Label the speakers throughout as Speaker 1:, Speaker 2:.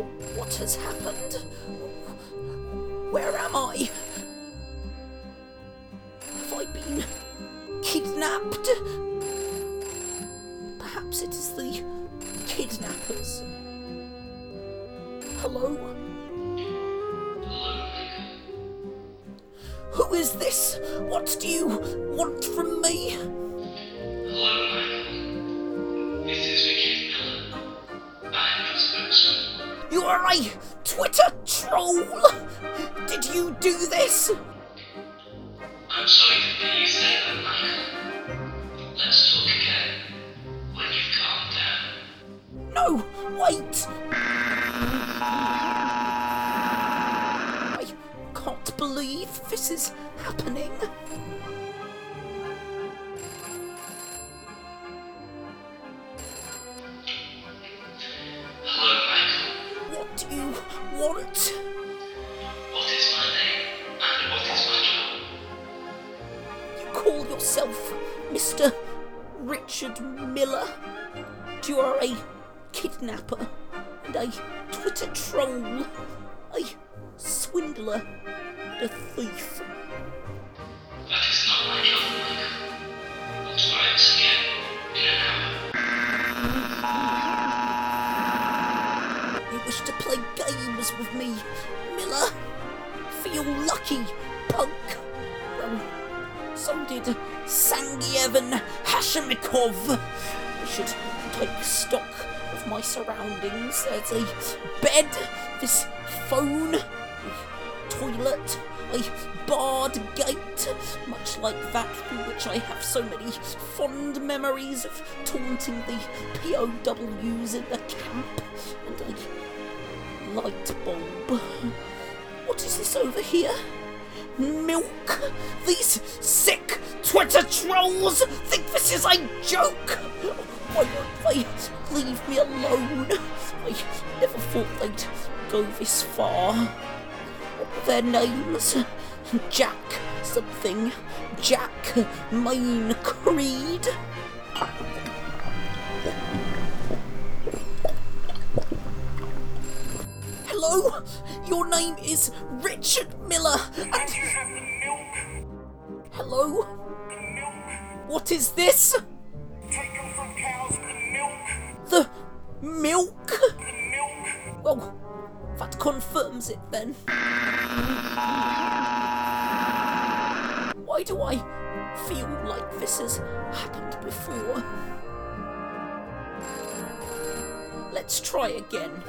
Speaker 1: Wh- What has happened? Where am I? Have I been kidnapped? Perhaps it is the kidnappers. Hello? Who is this? What do you want from me?
Speaker 2: Spokesman.
Speaker 1: You are a Twitter troll! Did you do this?
Speaker 2: I'm sorry
Speaker 1: yourself Mr. Richard Miller? You are a kidnapper and a Twitter troll, a swindler, and a thief.
Speaker 2: That is not my job, Michael. We'll try this again in an hour.
Speaker 1: You wish to play games with me, Miller? Feel lucky, punk. Well, so did Sangyevan Hashimikov. I should take stock of my surroundings. There's a bed, this phone, a toilet, a barred gate, much like that through which I have so many fond memories of taunting the POWs in the camp, and a light bulb. What is this over here? Milk? These sick Twitter trolls think this is a joke! Why won't they leave me alone? I never thought they'd go this far. What their names? Jack something. Jack Main Creed. Hello? Your name is Richard Miller. And... And you have the milk. Hello? The milk. What is this?
Speaker 3: Taken from cows, the milk,
Speaker 1: The milk?
Speaker 3: the milk.
Speaker 1: Well, that confirms it then. Why do I feel like this has happened before? Let's try again.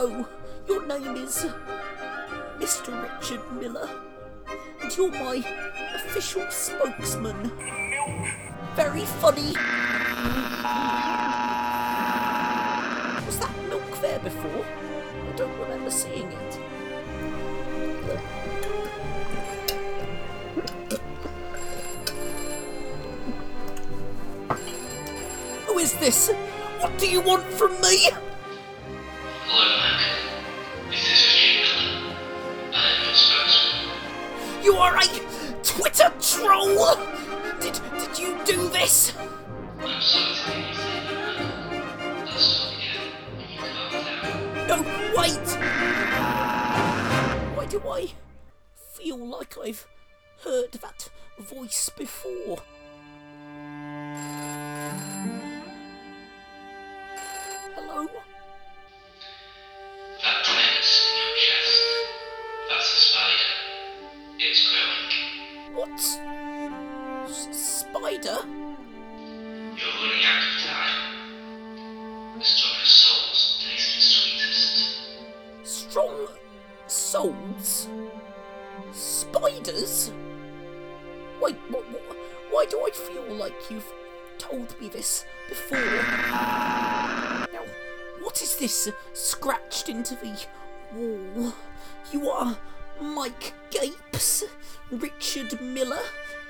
Speaker 1: Hello, your name is Mr. Richard Miller, and you're my official spokesman. Very funny. Was that milk there before? I don't remember seeing it. Who is this? What do you want from me? You are a Twitter troll! Did did you do this? No, wait! Why do I feel like I've heard that voice before? Spiders? Wait, what, what, why do I feel like you've told me this before? Now, what is this scratched into the wall? You are Mike Gapes. Richard Miller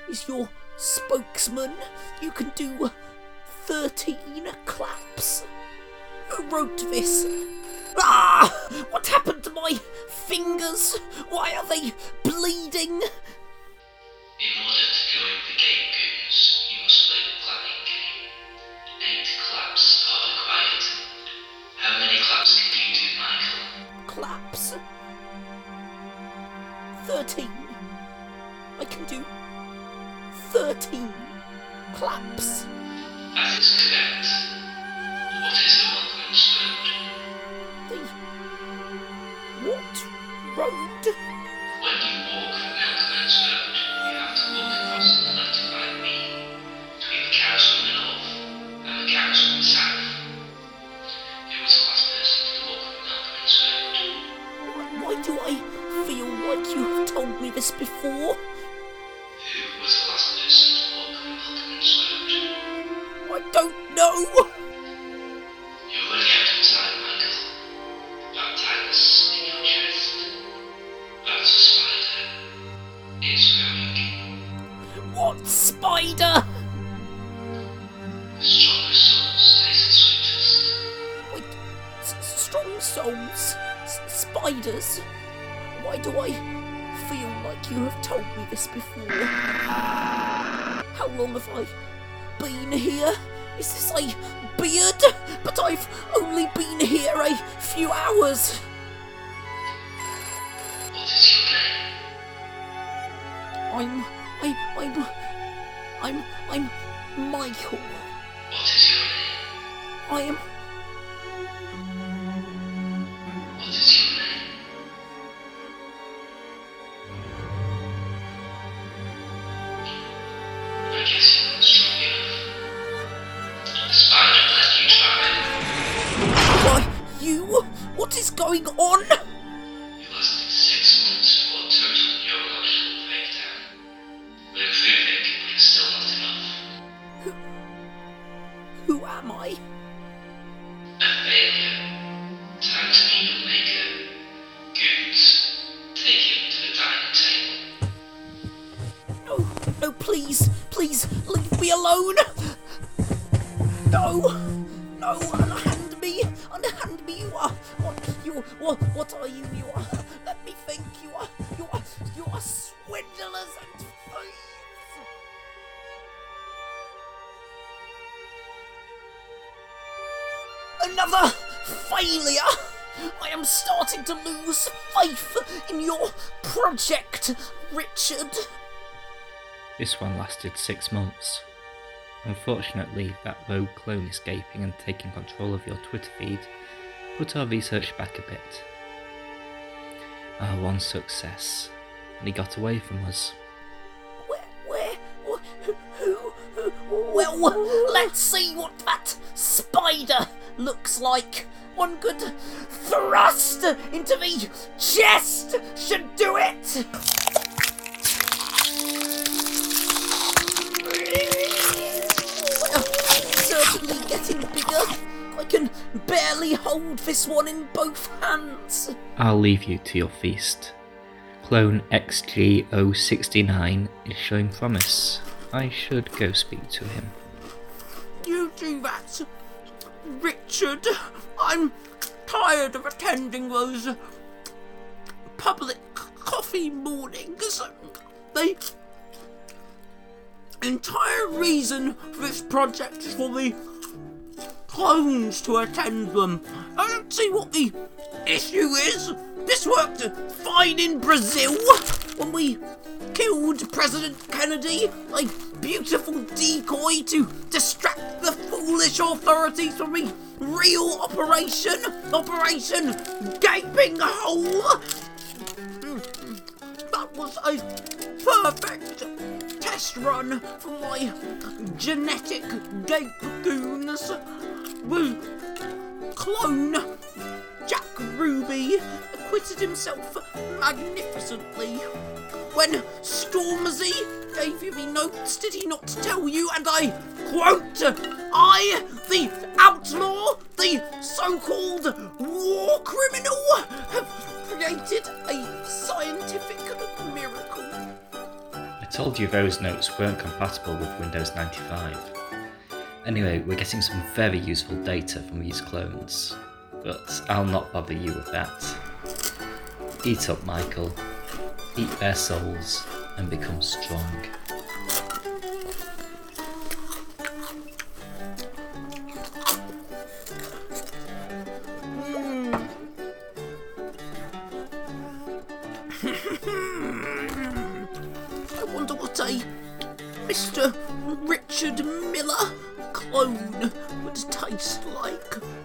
Speaker 1: is your spokesman. You can do 13 claps. Who wrote this? Ah! Ah! What happened to my fingers? Why are they bleeding?
Speaker 2: In order to join the game goons, you must play the clapping game. Eight claps are required. How
Speaker 1: many claps can you do, Michael? Claps? Thirteen. I can do thirteen claps.
Speaker 2: That is correct. What is the
Speaker 1: one word? Road?
Speaker 2: When you walk the Milkman's road, you have to walk across the left-hand beam between the cows from the north uh, and the cows from the south. Who was the last person to walk the Milkman's road?
Speaker 1: Why- Why do I feel like you have told me this before?
Speaker 2: Spider? The strongest souls the sweetest.
Speaker 1: Wait, s- strong souls, s- spiders. Why do I feel like you have told me this before? How long have I been here? Is this a beard? But I've only been here a few hours.
Speaker 2: What is your name?
Speaker 1: I'm, I, I'm, I'm, I'm Michael.
Speaker 2: What is your name?
Speaker 1: I am. Please, please, leave me alone. No, no, unhand me, unhand me. You are what? You what? What are you? You are. Let me think. You are. You are. You are swindlers and thieves. Another failure. I am starting to lose faith in your project, Richard.
Speaker 4: This one lasted six months. Unfortunately, that rogue clone escaping and taking control of your Twitter feed put our research back a bit. Our one success, and he got away from us.
Speaker 1: Where, where, wh- who, who, who? Well, let's see what that spider looks like. One good thrust into the chest should do it. Hold this one in both hands.
Speaker 4: I'll leave you to your feast. Clone XG069 is showing promise. I should go speak to him.
Speaker 1: You do that, Richard. I'm tired of attending those public coffee mornings. The entire reason for this project is for the clones to attend them. I don't see what the issue is. This worked fine in Brazil when we killed President Kennedy. A beautiful decoy to distract the foolish authorities from the real operation. Operation Gaping Hole. Was a perfect test run for my genetic gape goons. We clone Jack Ruby acquitted himself magnificently. When Stormzy gave you the notes, did he not tell you? And I quote, I, the outlaw, the so called war criminal, have created a scientific
Speaker 4: told you those notes weren't compatible with Windows 95. Anyway, we're getting some very useful data from these clones, but I'll not bother you with that. Eat up, Michael. Eat their souls and become strong.
Speaker 1: I hmm. wonder what a Mr. Richard Miller clone would taste like.